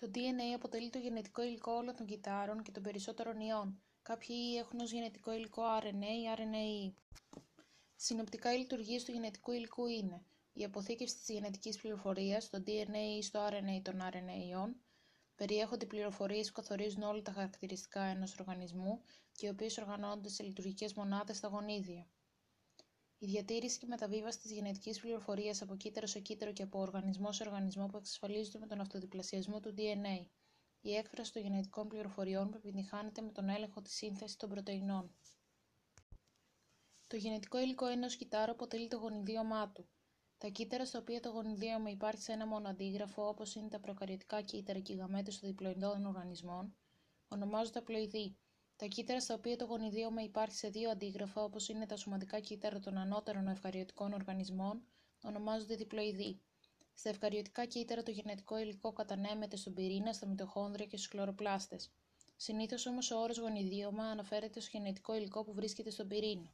Το DNA αποτελεί το γενετικό υλικό όλων των κυττάρων και των περισσότερων ιών. Κάποιοι ιοί έχουν ως γενετικό υλικό RNA ή RNA. Συνοπτικά οι λειτουργίες του γενετικού υλικού είναι η αποθήκευση της γενετικής πληροφορίας, στο DNA ή στο RNA των RNA, περιέχονται πληροφορίες που καθορίζουν όλα τα χαρακτηριστικά ενός οργανισμού και οι οποίες οργανώνονται σε λειτουργικές μονάδες στα γονίδια. Η διατήρηση και μεταβίβαση της γενετικής πληροφορίας από κύτταρο σε κύτταρο και από οργανισμό σε οργανισμό που εξασφαλίζονται με τον αυτοδιπλασιασμό του DNA. Η έκφραση των γενετικών πληροφοριών που επιτυχάνεται με τον έλεγχο της σύνθεσης των πρωτεϊνών. Το γενετικό υλικό ενός κυτάρου αποτελεί το γονιδίωμά του. Τα κύτταρα στα οποία το γονιδίωμα υπάρχει σε ένα μόνο αντίγραφο, όπως είναι τα προκαριωτικά κύτταρα και οι γαμέτες των διπλοειδών οργανισμών, ονομάζονται απλοειδή. Τα κύτταρα στα οποία το γονιδίωμα υπάρχει σε δύο αντίγραφα, όπως είναι τα σωματικά κύτταρα των ανώτερων ευκαριωτικών οργανισμών, ονομάζονται διπλοειδή. Στα ευκαριωτικά κύτταρα το γενετικό υλικό κατανέμεται στον πυρήνα, στα μυτοχόνδρια και στους χλωροπλάστε. Συνήθως όμως ο όρος γονιδίωμα αναφέρεται στο γενετικό υλικό που βρίσκεται στον πυρήνα.